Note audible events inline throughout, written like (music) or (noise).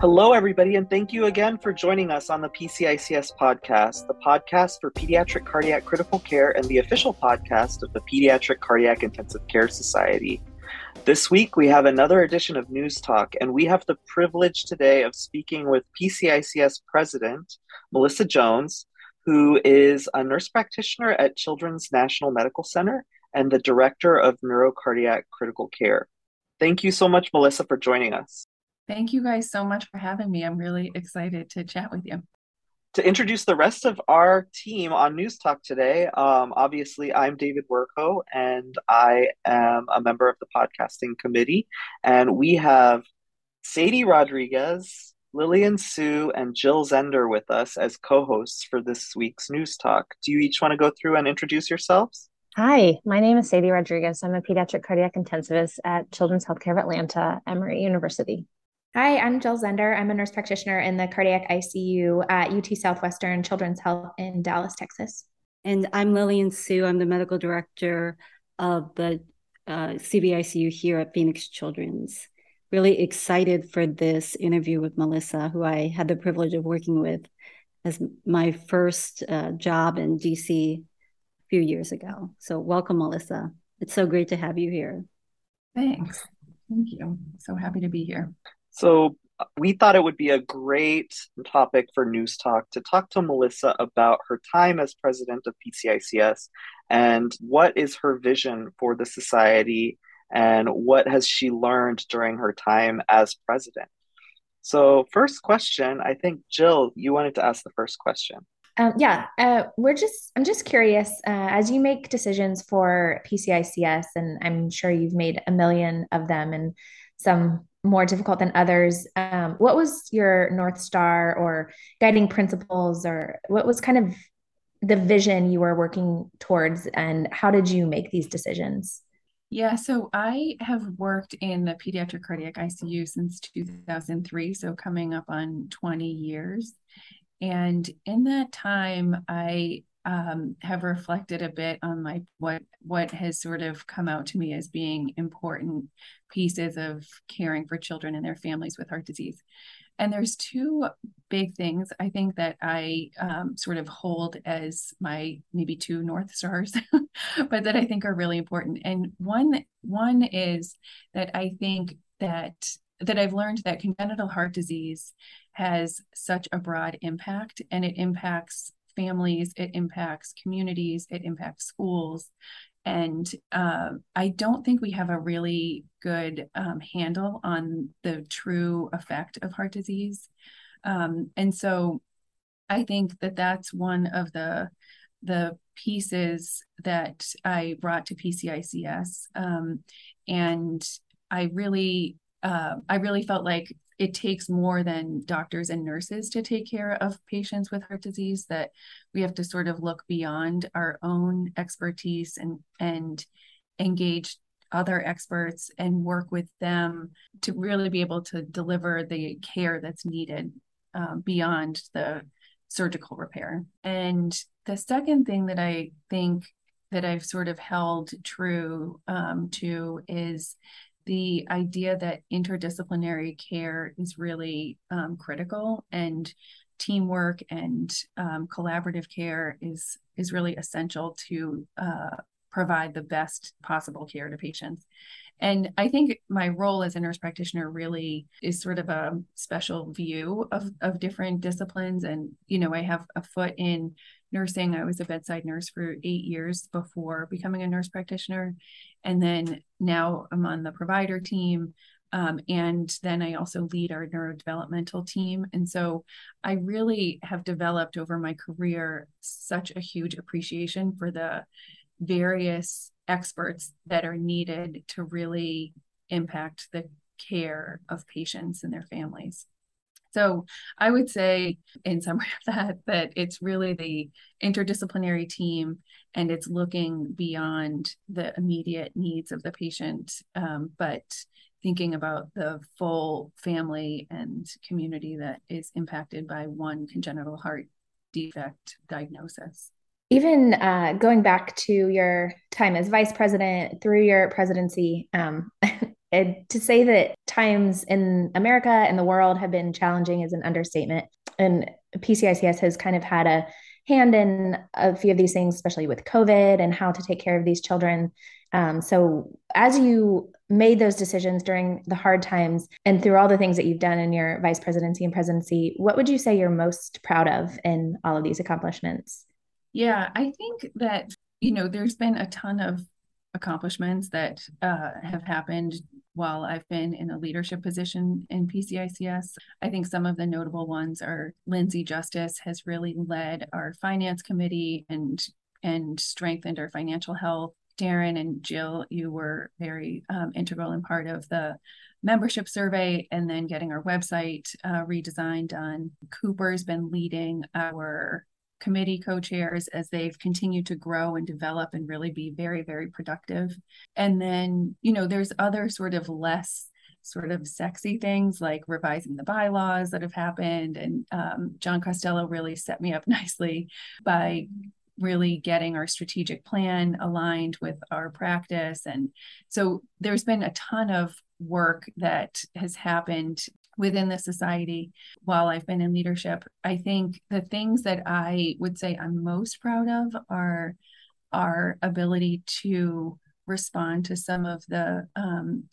Hello, everybody, and thank you again for joining us on the PCICS podcast, the podcast for pediatric cardiac critical care and the official podcast of the Pediatric Cardiac Intensive Care Society. This week, we have another edition of News Talk, and we have the privilege today of speaking with PCICS President Melissa Jones, who is a nurse practitioner at Children's National Medical Center and the Director of Neurocardiac Critical Care. Thank you so much, Melissa, for joining us. Thank you guys so much for having me. I'm really excited to chat with you. To introduce the rest of our team on News Talk today, um, obviously, I'm David Werho, and I am a member of the podcasting committee. And we have Sadie Rodriguez, Lillian Su, and Jill Zender with us as co hosts for this week's News Talk. Do you each want to go through and introduce yourselves? Hi, my name is Sadie Rodriguez. I'm a pediatric cardiac intensivist at Children's Healthcare of Atlanta, Emory University. Hi, I'm Jill Zender. I'm a nurse practitioner in the cardiac ICU at UT Southwestern Children's Health in Dallas, Texas. And I'm Lillian Su. I'm the medical director of the uh, CVICU here at Phoenix Children's. Really excited for this interview with Melissa, who I had the privilege of working with as my first uh, job in DC a few years ago. So, welcome, Melissa. It's so great to have you here. Thanks. Thank you. So happy to be here. So we thought it would be a great topic for News Talk to talk to Melissa about her time as president of PCICS and what is her vision for the society and what has she learned during her time as president. So, first question, I think Jill, you wanted to ask the first question. Um, yeah, uh, we're just, I'm just curious uh, as you make decisions for PCICS, and I'm sure you've made a million of them and some more difficult than others. Um, what was your North Star or guiding principles, or what was kind of the vision you were working towards, and how did you make these decisions? Yeah, so I have worked in the pediatric cardiac ICU since 2003, so coming up on 20 years. And in that time, I um, have reflected a bit on like what what has sort of come out to me as being important pieces of caring for children and their families with heart disease. And there's two big things I think that I um, sort of hold as my maybe two north stars, (laughs) but that I think are really important. And one one is that I think that that I've learned that congenital heart disease has such a broad impact and it impacts families, it impacts communities, it impacts schools. And uh, I don't think we have a really good um, handle on the true effect of heart disease. Um, and so I think that that's one of the the pieces that I brought to PCICS. Um, and I really uh, I really felt like it takes more than doctors and nurses to take care of patients with heart disease that we have to sort of look beyond our own expertise and and engage other experts and work with them to really be able to deliver the care that's needed um, beyond the surgical repair. And the second thing that i think that i've sort of held true um, to is the idea that interdisciplinary care is really um, critical and teamwork and um, collaborative care is is really essential to uh, provide the best possible care to patients. And i think my role as a nurse practitioner really is sort of a special view of, of different disciplines. And you know i have a foot in nursing i was a bedside nurse for eight years before becoming a nurse practitioner and then now I'm on the provider team. Um, and then I also lead our neurodevelopmental team. And so I really have developed over my career such a huge appreciation for the various experts that are needed to really impact the care of patients and their families. So I would say, in summary of that, that it's really the interdisciplinary team and it's looking beyond the immediate needs of the patient, um, but thinking about the full family and community that is impacted by one congenital heart defect diagnosis. Even uh, going back to your time as vice president through your presidency, um, (laughs) it, to say that times in America and the world have been challenging is an understatement. And PCICS has kind of had a hand in a few of these things, especially with COVID and how to take care of these children. Um, so, as you made those decisions during the hard times and through all the things that you've done in your vice presidency and presidency, what would you say you're most proud of in all of these accomplishments? Yeah, I think that, you know, there's been a ton of accomplishments that uh, have happened while I've been in a leadership position in PCICS. I think some of the notable ones are Lindsay Justice has really led our finance committee and and strengthened our financial health. Darren and Jill, you were very um, integral and part of the membership survey and then getting our website uh, redesigned on. Cooper's been leading our committee co-chairs as they've continued to grow and develop and really be very very productive. And then you know there's other sort of less sort of sexy things like revising the bylaws that have happened. And um, john costello really set me up (laughs) nicely by really getting our strategic plan aligned with our practice. And so there's been a ton of work that has happened within the society while I've been in leadership. I think the things that I would say I'm most proud of are our ability to respond to some of the um,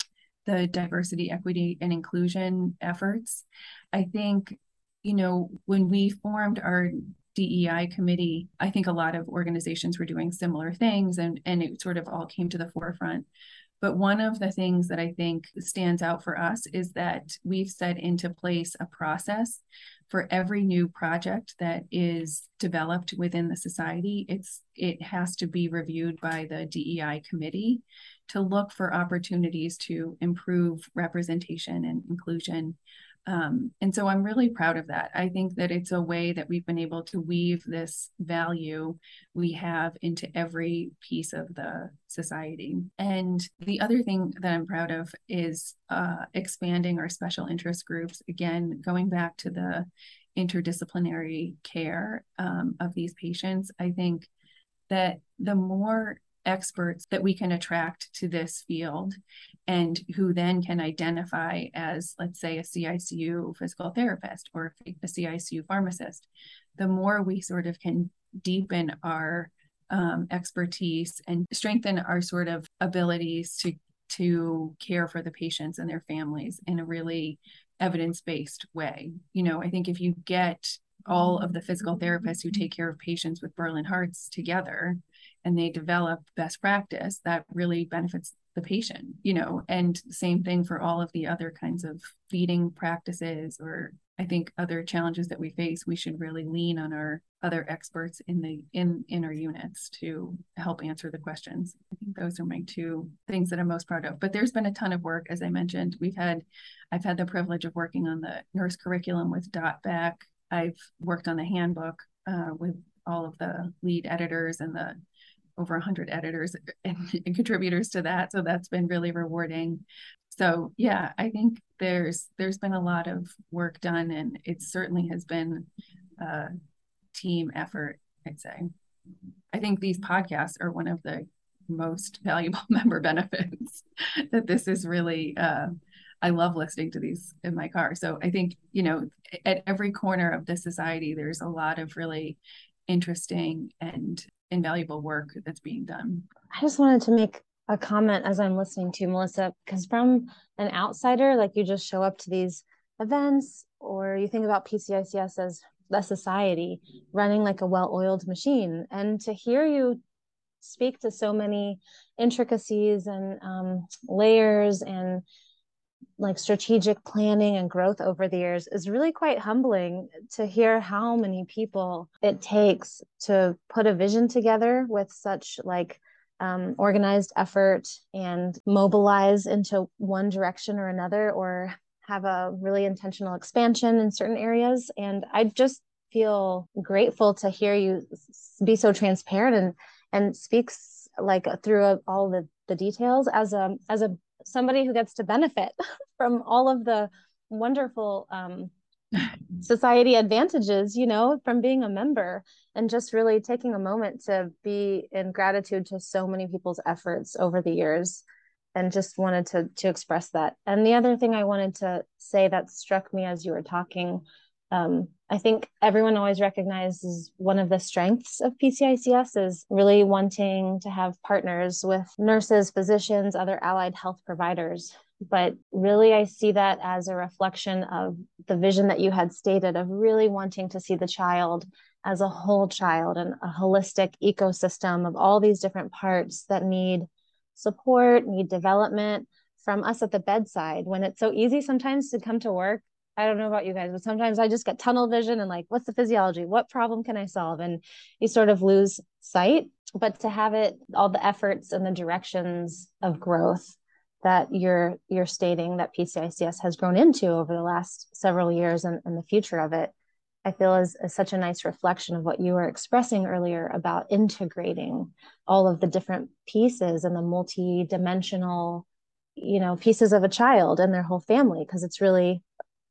the diversity, equity, and inclusion efforts. I think, you know, when we formed our DEI committee, I think a lot of organizations were doing similar things and, and it sort of all came to the forefront. But one of the things that I think stands out for us is that we've set into place a process for every new project that is developed within the society. It's it has to be reviewed by the DEI committee to look for opportunities to improve representation and inclusion um, and so I'm really proud of that. I think that it's a way that we've been able to weave this value we have into every piece of the society. And the other thing that I'm proud of is uh, expanding our special interest groups. Again, going back to the interdisciplinary care um, of these patients, I think that the more experts that we can attract to this field and who then can identify as, let's say, a CICU physical therapist or a CICU pharmacist, the more we sort of can deepen our um, expertise and strengthen our sort of abilities to to care for the patients and their families in a really evidence-based way. You know, I think if you get all of the physical therapists who take care of patients with Berlin hearts together, and they develop best practice that really benefits the patient you know? And same thing for all of the other kinds of feeding practices or i think other challenges that we face we should really lean on our other experts in the in in our units to help answer the questions. I think those are my two things that i'm most proud of. But there's been a ton of work as i mentioned. We've had i've had the privilege of working on the nurse curriculum with dot beck i've worked on the handbook uh, with all of the lead editors and the over 100 editors (laughs) and, and contributors to that. So that's been really rewarding. So yeah i think there's there's been a lot of work done and it certainly has been a team effort i'd say. I think these podcasts are one of the most valuable (laughs) member benefits that this is really uh, i love listening to these in my car so i think you know at every corner of the society there's a lot of really interesting and invaluable work that's being done. I just wanted to make a comment as I'm listening to Melissa, because from an outsider, like you just show up to these events or you think about PCICS as the society running like a well oiled machine. And to hear you speak to so many intricacies and um, layers and like strategic planning and growth over the years is really quite humbling to hear how many people it takes to put a vision together with such like um, organized effort and mobilize into one direction or another or have a really intentional expansion in certain areas. And i just feel grateful to hear you be so transparent and and speaks like through all the the details as a as a somebody who gets to benefit (laughs) from all of the wonderful um, (laughs) society advantages, you know, from being a member and just really taking a moment to be in gratitude to so many people's efforts over the years. and just wanted to to express that. And the other thing I wanted to say that struck me as you were talking, um, I think everyone always recognizes one of the strengths of PCICS is really wanting to have partners with nurses, physicians, other allied health providers. But really, I see that as a reflection of the vision that you had stated of really wanting to see the child as a whole child and a holistic ecosystem of all these different parts that need support, need development from us at the bedside when it's so easy sometimes to come to work. I don't know about you guys, but sometimes I just get tunnel vision and like, what's the physiology? What problem can I solve? And you sort of lose sight. But to have it, all the efforts and the directions of growth that you're you're stating that PCICS has grown into over the last several years and, and the future of it, I feel is, is such a nice reflection of what you were expressing earlier about integrating all of the different pieces and the multi-dimensional, you know, pieces of a child and their whole family, because it's really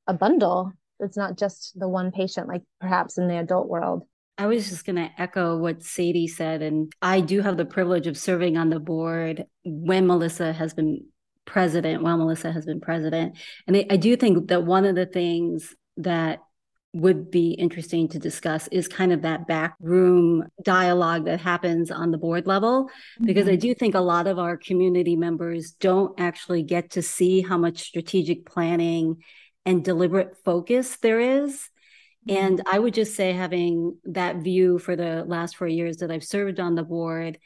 a bundle. It's not just the one patient, like perhaps in the adult world. I was just going to echo what Sadie said. And I do have the privilege of serving on the board when Melissa has been president, while Melissa has been president. And I, do think that one of the things that would be interesting to discuss is kind of that backroom dialogue that happens on the board level mm-hmm. because i do think a lot of our community members don't actually get to see how much strategic planning and deliberate focus there is and mm-hmm. i would just say having that view for the last 4 years that i've served on the board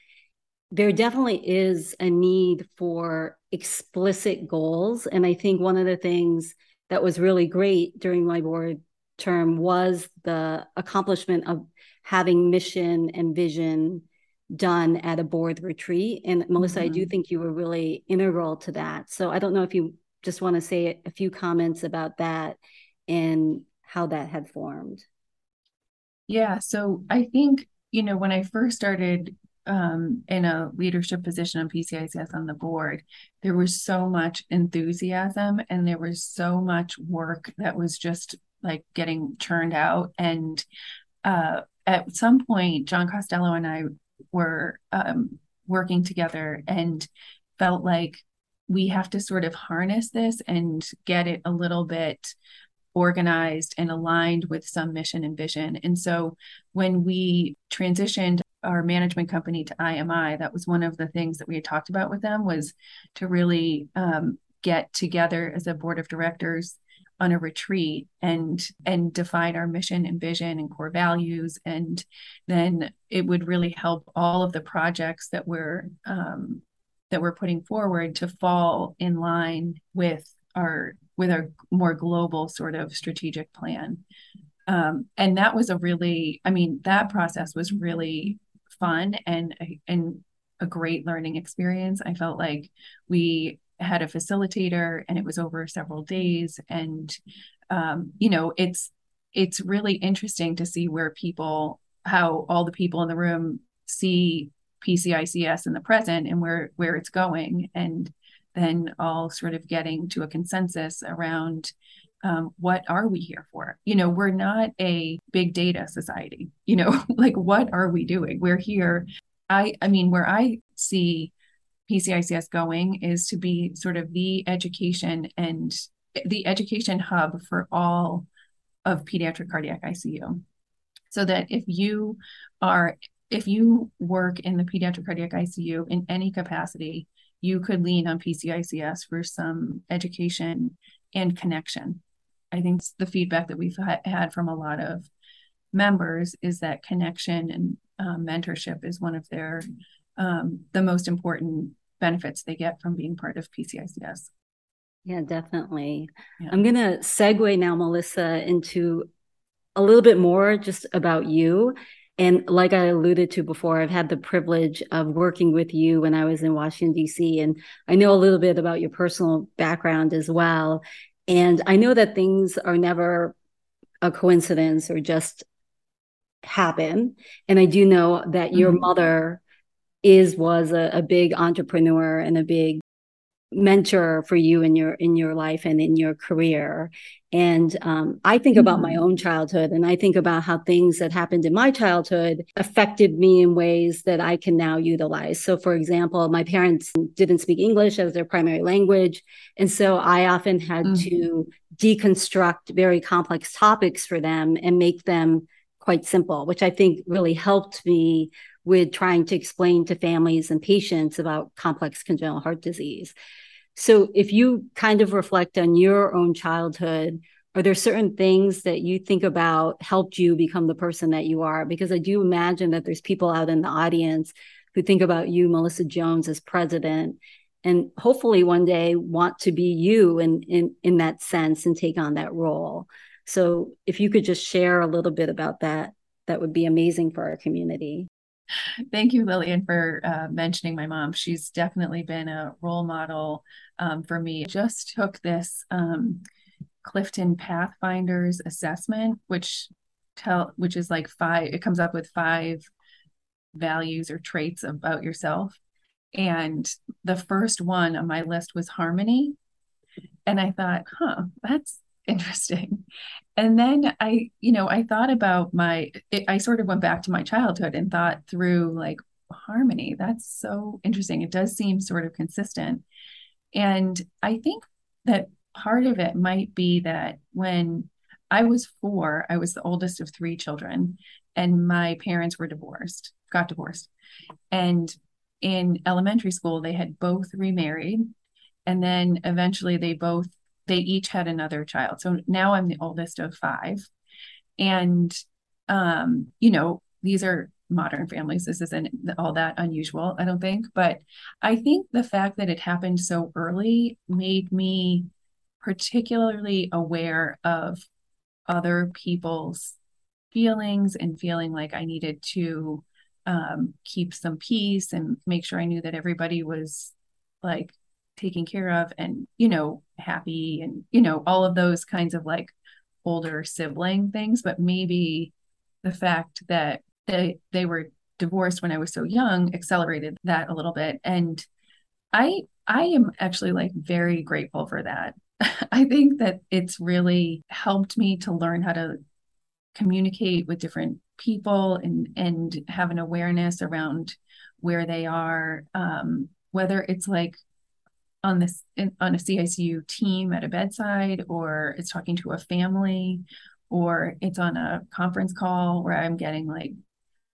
there definitely is a need for explicit goals and i think one of the things that was really great during my board term was the accomplishment of having mission and vision done at a board retreat. And Melissa, mm-hmm. I do mm-hmm. think you were really integral to that. So I don't know if you just want to say a few comments about that and how that had formed. Yeah. So I think, you know, when I first started um, in a leadership position on PCICS on the board, there was so much enthusiasm and there was so much work that was just like getting churned out. And uh, at some point, John Costello and I were um, working together and felt like we have to sort of harness this and get it a little bit organized and aligned with some mission and vision. And so when we transitioned our management company to IMI, that was one of the things that we had talked about with them was to really um, get together as a board of directors on a retreat and and define our mission and vision and core values and then it would really help all of the projects that we're um, that we're putting forward to fall in line with our with our more global sort of strategic plan. Um, and that was a really i mean that process was really fun and and a great learning experience. I felt like we had a facilitator and it was over several days and um, you know it's it's really interesting to see where people how all the people in the room see PCICS in the present and where where it's going and then all sort of getting to a consensus around um, what are we here for? You know we're not a big data society you know (laughs) like what are we doing? We're here. I i mean where i see PCICS going is to be sort of the education and the education hub for all of pediatric cardiac ICU. So that if you are, if you work in the pediatric cardiac ICU in any capacity, you could lean on PCICS for some education and connection. I think the feedback that we've ha- had from a lot of members is that connection and um, mentorship is one of their um, the most important benefits they get from being part of PCICS. Yeah, definitely. Yeah. I'm going to segue now, Melissa, into a little bit more just about you. And like I alluded to before, I've had the privilege of working with you when I was in Washington, D.C. And I know a little bit about your personal background as well. And I know that things are never a coincidence or just happen. And I do know that your mm-hmm. mother is was a, a big entrepreneur and a big mentor for you in your in your life and in your career and um, i think mm-hmm. about my mm-hmm. own childhood and i think about how things that happened in my childhood affected me in ways that i can now utilize so for example my parents didn't speak english as their primary language and so i often had mm-hmm. to deconstruct very complex topics for them and make them quite simple which i think really helped me with trying to explain to families and patients about complex congenital heart disease. So, if you kind of reflect on your own childhood, are there certain things that you think about helped you become the person that you are? Because I do imagine that there's people out in the audience who think about you, Melissa Jones, as president, and hopefully one day want to be you in in in that sense and take on that role. So, if you could just share a little bit about that, that would be amazing for our community. (laughs) Thank you, Lillian, for uh, mentioning my mom. She's definitely been a role model um, for me. Just took this um, Clifton Pathfinders assessment, which tell which is like five. It comes up with five values or traits about yourself, and the first one on my list was harmony. And I thought, huh, that's interesting. And then I, you know, I thought about my, it, I sort of went back to my childhood and thought through like harmony. That's so interesting. It does seem sort of consistent. And I think that part of it might be that when I was four, I was the oldest of three children, and my parents were divorced, got divorced. And in elementary school, they had both remarried. And then eventually they both they each had another child. So now I'm the oldest of five. And, um, you know, these are modern families. This isn't all that unusual, I don't think. But I think the fact that it happened so early made me particularly aware of other people's feelings and feeling like I needed to um, keep some peace and make sure I knew that everybody was like taken care of and you know happy and you know all of those kinds of like older sibling things but maybe the fact that they they were divorced when I was so young accelerated that a little bit and I I am actually like very grateful for that. (laughs) I think that it's really helped me to learn how to communicate with different people and and have an awareness around where they are um, whether it's like on this in, on a CICU team at a bedside, or it's talking to a family, or it's on a conference call where I'm getting like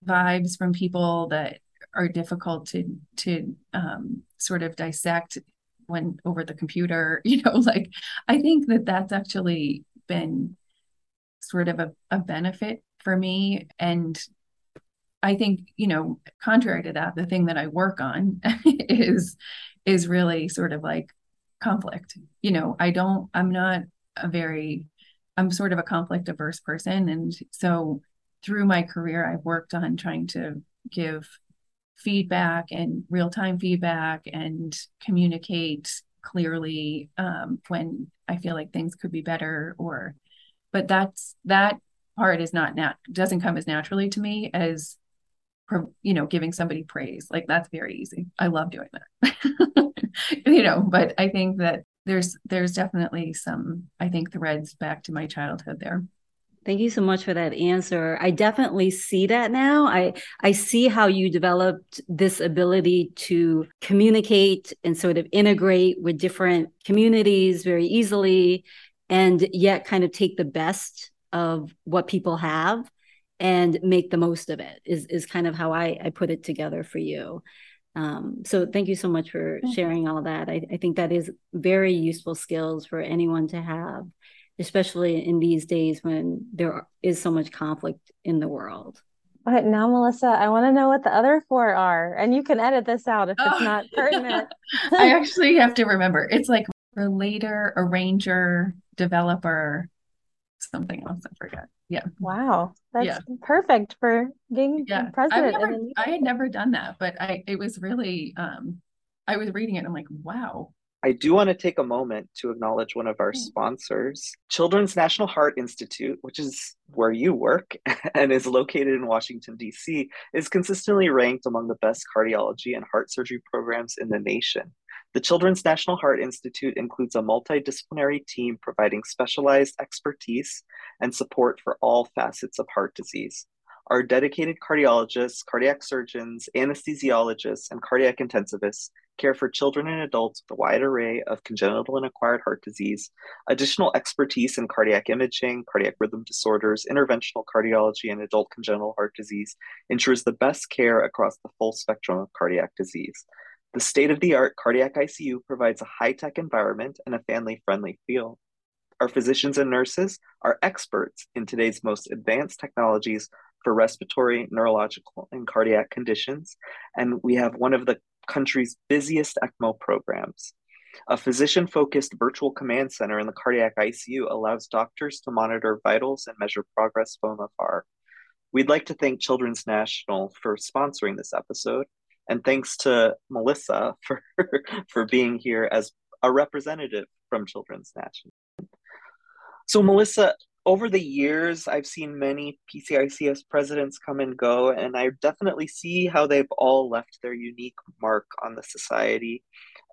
vibes from people that are difficult to to um, sort of dissect when over the computer. (laughs) You know, like I think that that's actually been sort of a, a benefit for me and I think, you know, contrary to that, the thing that I work on (laughs) is is really sort of like conflict. You know, I don't, I'm not a very, I'm sort of a conflict averse person. And so through my career, I've worked on trying to give feedback and real time feedback and communicate clearly um, when I feel like things could be better or, but that's, that part is not nat doesn't come as naturally to me as you know giving somebody praise. Like that's very easy. I love doing that. (laughs) You know but i think that there's there's definitely some i think threads back to my childhood there. Thank you so much for that answer. I definitely see that now. I I see how you developed this ability to communicate and sort of integrate with different communities very easily and yet kind of take the best of what people have and make the most of it is is kind of how I, I put it together for you. Um, so thank you so much for sharing all that. I, I think that is very useful skills for anyone to have, especially in these days when there is so much conflict in the world. All right, now, Melissa, I want to know what the other four are, and you can edit this out if it's oh. not pertinent. (laughs) I actually have to remember. It's like relator, arranger, developer, something else. I forget. Yeah. Wow. That's yeah. perfect for being yeah. president. Never, I had never done that, but I it was really um I was reading it and I'm like, wow. I do want to take a moment to acknowledge one of our sponsors, Children's National Heart Institute, which is where you work (laughs) and is located in Washington, D.C., is consistently ranked among the best cardiology and heart surgery programs in the nation. The Children's National Heart Institute includes a multidisciplinary team providing specialized expertise and support for all facets of heart disease. Our dedicated cardiologists, cardiac surgeons, anesthesiologists, and cardiac intensivists care for children and adults with a wide array of congenital and acquired heart disease, additional expertise in cardiac imaging, cardiac rhythm disorders, interventional cardiology, and adult congenital heart disease ensures the best care across the full spectrum of cardiac disease. The state of the art cardiac ICU provides a high tech environment and a family friendly feel. Our physicians and nurses are experts in today's most advanced technologies for respiratory, neurological, and cardiac conditions. And we have one of the country's busiest ECMO programs. A physician focused virtual command center in the cardiac ICU allows doctors to monitor vitals and measure progress from afar. We'd like to thank Children's National for sponsoring this episode, and thanks to Melissa for, (laughs) for being here as a representative from Children's National. So, Melissa, over the years, I've seen many PCICS presidents come and go, and I definitely see how they've all left their unique mark on the society.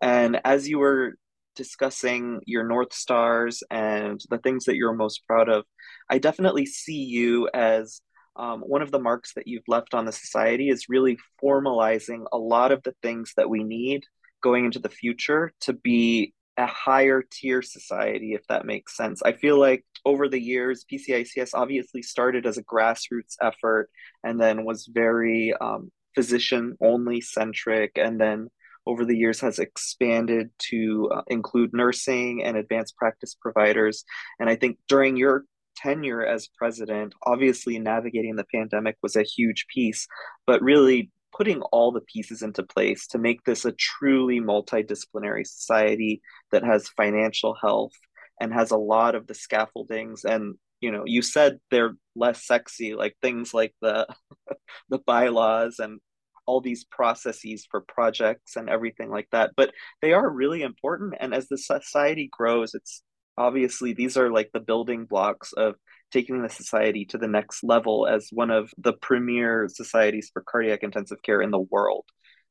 And as you were discussing your North Stars and the things that you're most proud of, I definitely see you as um, one of the marks that you've left on the society is really formalizing a lot of the things that we need going into the future to be a higher tier society, if that makes sense. I feel like over the years, PCICS obviously started as a grassroots effort and then was very um, physician only centric, and then over the years has expanded to uh, include nursing and advanced practice providers. And I think during your tenure as president, obviously navigating the pandemic was a huge piece, but really putting all the pieces into place to make this a truly multidisciplinary society that has financial health and has a lot of the scaffoldings and you know you said they're less sexy like things like the (laughs) the bylaws and all these processes for projects and everything like that but they are really important. And as the society grows it's obviously these are like the building blocks of taking the society to the next level as one of the premier societies for cardiac intensive care in the world.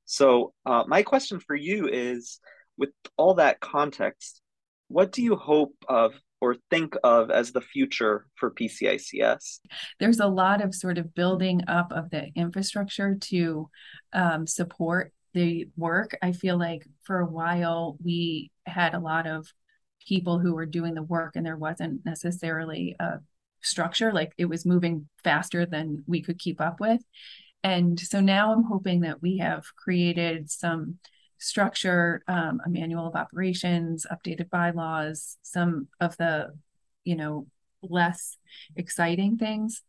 So, uh, my question for you is with all that context, what do you hope of or think of as the future for PCICS? There's a lot of sort of building up of the infrastructure to um, support the work. I feel like for a while we had a lot of people who were doing the work and there wasn't necessarily a structure like it was moving faster than we could keep up with. And so now i'm hoping that we have created some structure um, a manual of operations updated bylaws some of the you know less exciting things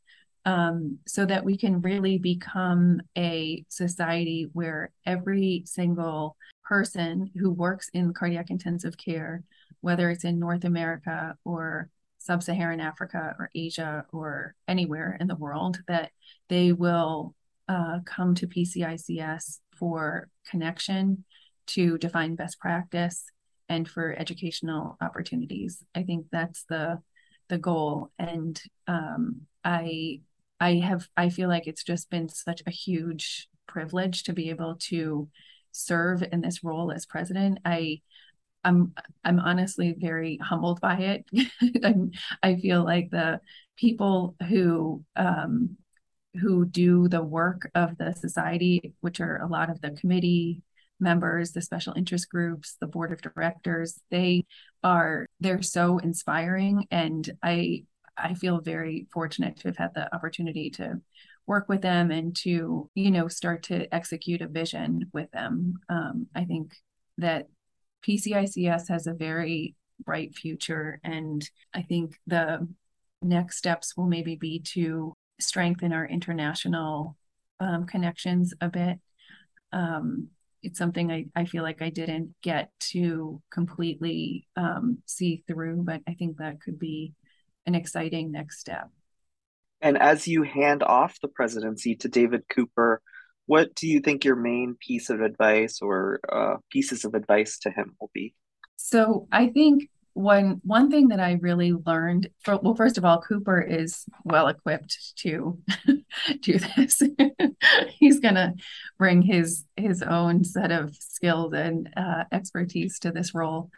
um, so that we can really become a society where every single person who works in cardiac intensive care whether it's in north america or sub Saharan Africa or Asia or anywhere in the world, that they will uh, come to PCICS for connection, to define best practice, and for educational opportunities. I think that's the the goal, and um, I I have I feel like it's just been such a huge privilege to be able to serve in this role as president. I I'm I'm honestly very humbled by it. (laughs) i feel like the people who um, who do the work of the society, which are a lot of the committee members, the special interest groups, the board of directors, they are they're so inspiring, and I I feel very fortunate to have had the opportunity to work with them and to you know start to execute a vision with them. Um, I think that PCICS has a very bright future. And I think the next steps will maybe be to strengthen our international um, connections a bit. Um, it's something I, I feel like I didn't get to completely um, see through, but I think that could be an exciting next step. And as you hand off the presidency to David Cooper, what do you think your main piece of advice or uh, pieces of advice to him will be? So I think one one thing that I really learned for, well first of all Cooper is well equipped to (laughs) do this (laughs) he's gonna bring his his own set of skills and uh, expertise to this role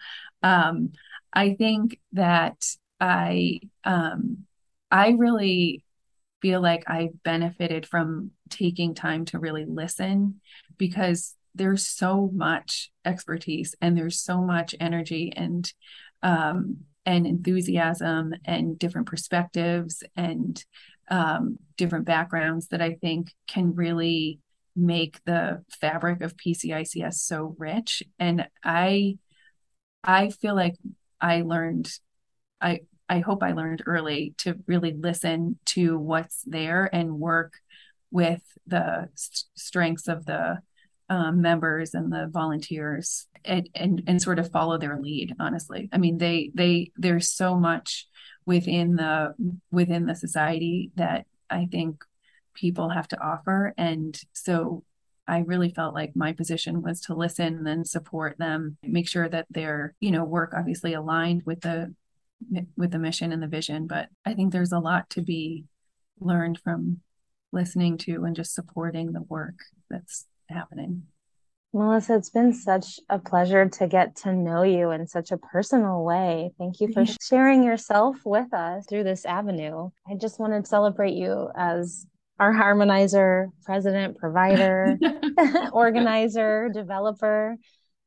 um, I think that I um, I really feel like I benefited from taking time to really listen because there's so much expertise and there's so much energy and um, and enthusiasm and different perspectives and um, different backgrounds that I think can really make the fabric of PCICS so rich. And I I feel like I learned I I hope I learned early to really listen to what's there and work with the st- strengths of the um, members and the volunteers and, and and sort of follow their lead honestly. I mean they they there's so much within the within the society that i think people have to offer. And so i really felt like my position was to listen and support them make sure that their you know work obviously aligned with the with the mission and the vision but i think there's a lot to be learned from listening to and just supporting the work that's happening. Melissa, it's been such a pleasure to get to know you in such a personal way. Thank you for sharing yourself with us through this avenue. I just want to celebrate you as our harmonizer, president, provider, (laughs) (laughs) organizer, developer.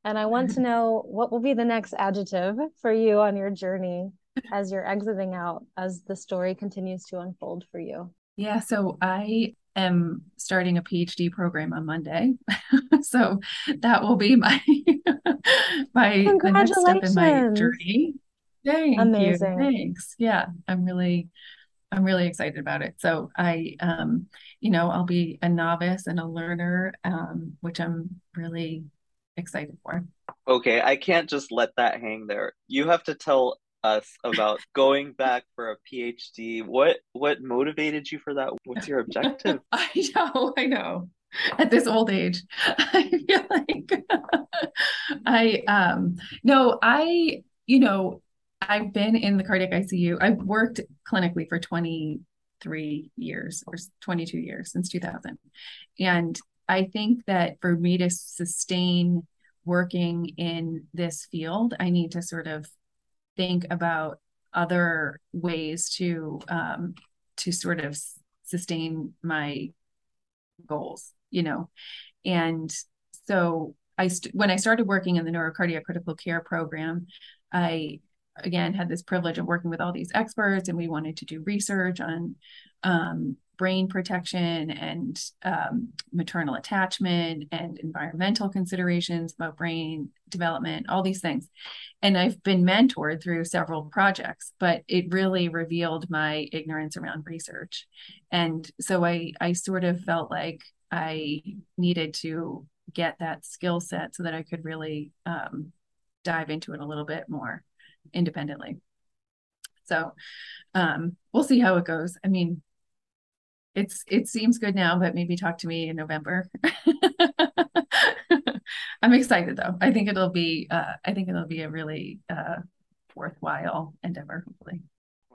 And I want to know what will be the next adjective for you on your journey as you're exiting out, as the story continues to unfold for you. Yeah, so I am starting a PhD program on Monday. (laughs) so that will be my (laughs) my the next step in my journey. Thank Amazing. you. Thanks. Yeah, I'm really I'm really excited about it. So I um you know, I'll be a novice and a learner um which I'm really excited for. Okay, I can't just let that hang there. You have to tell us about going back for a PhD. What what motivated you for that? What's your objective? (laughs) I know, I know. At this old age, (laughs) I feel like (laughs) I um no, I you know, I've been in the cardiac ICU. I've worked clinically for 23 years or 22 years since 2000. And I think that for me to sustain working in this field, I need to sort of think about other ways to um, to sort of sustain my goals you know? And so i st- when i started working in the neurocardiac critical care program i again had this privilege of working with all these experts and we wanted to do research on um, brain protection and um, maternal attachment and environmental considerations about brain development, all these things. And I've been mentored through several projects, but it really revealed my ignorance around research. And so I, I sort of felt like I needed to get that skill set so that I could really um, dive into it a little bit more independently. So um, we'll see how it goes. I mean, it's it seems good now, but maybe talk to me in November. (laughs) I'm excited though. I think it'll be uh, I think it'll be a really uh, worthwhile endeavor, hopefully.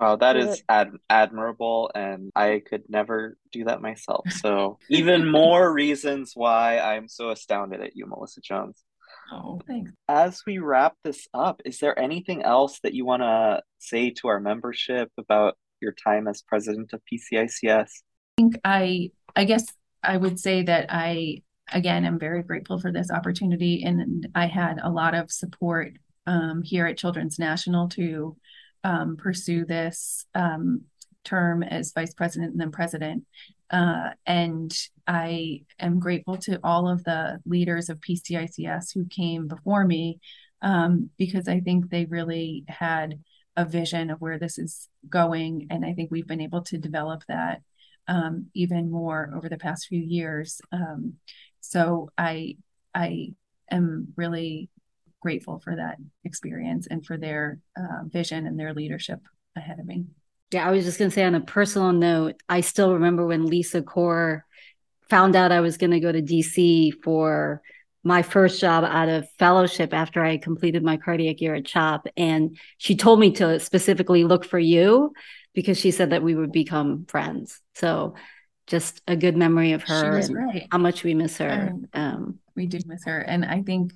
Wow, that is ad- admirable, and I could never do that myself. So, (laughs) even more reasons why I'm so astounded at you, Melissa Jones. Oh, thanks. As we wrap this up, is there anything else that you want to say to our membership about your time as president of PCICS? Think I I guess I would say that I again am very grateful for this opportunity and I had a lot of support um, here at Children's National to um, pursue this um, term as vice president and then president. Uh, and I am grateful to all of the leaders of PCICS who came before me um, because I think they really had a vision of where this is going. And I think we've been able to develop that um, even more over the past few years. Um, so I I am really grateful for that experience and for their uh, vision and their leadership ahead of me. Yeah, I was just going to say on a personal note, I still remember when Lisa Kohr found out I was going to go to DC for my first job out of fellowship after I completed my cardiac year at CHOP. And she told me to specifically look for you because she said that we would become friends. So just a good memory of her and right. how much we miss her. Um, we do miss her. And I think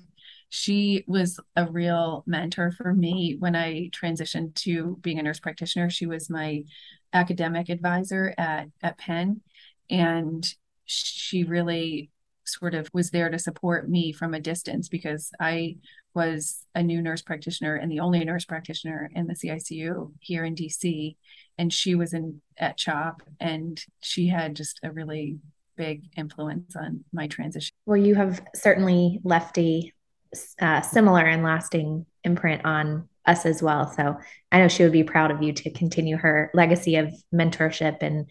she was a real mentor for me when I transitioned to being a nurse practitioner. She was my academic advisor at, at Penn. And she really sort of was there to support me from a distance because I was a new nurse practitioner and the only nurse practitioner in the CICU here in DC. And she was in at CHOP and she had just a really big influence on my transition. Well, you have certainly left a uh, similar and lasting imprint on us as well. So I know she would be proud of you to continue her legacy of mentorship and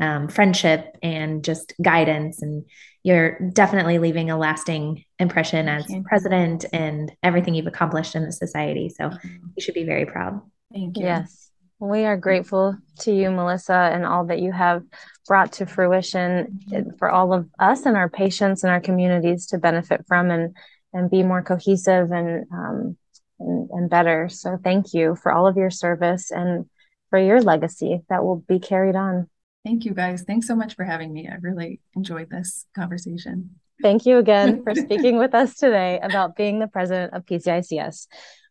um, friendship and just guidance. And you're definitely leaving a lasting impression as president and everything you've accomplished in the society. So you should be very proud. Thank you. Yes. We are grateful to you, Melissa, and all that you have brought to fruition for all of us and our patients and our communities to benefit from and and be more cohesive and um, and, and better. So thank you for all of your service and for your legacy that will be carried on. Thank you guys. Thanks so much for having me. I really enjoyed this conversation. Thank you again for (laughs) speaking with us today about being the president of PCICS.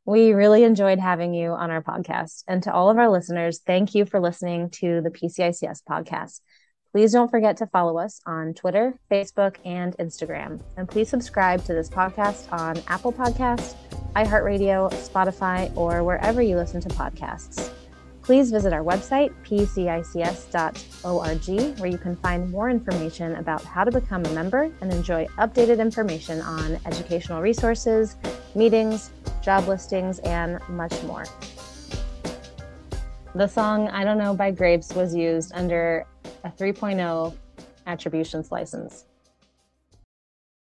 We really enjoyed having you on our podcast. And to all of our listeners, thank you for listening to the PCICS podcast. Please don't forget to follow us on Twitter, Facebook, and Instagram. And please subscribe to this podcast on Apple Podcasts, iHeartRadio, Spotify, or wherever you listen to podcasts. Please visit our website, pcics.org, where you can find more information about how to become a member and enjoy updated information on educational resources, meetings, job listings, and much more. The song I Don't Know by Grapes was used under a 3.0 attributions license.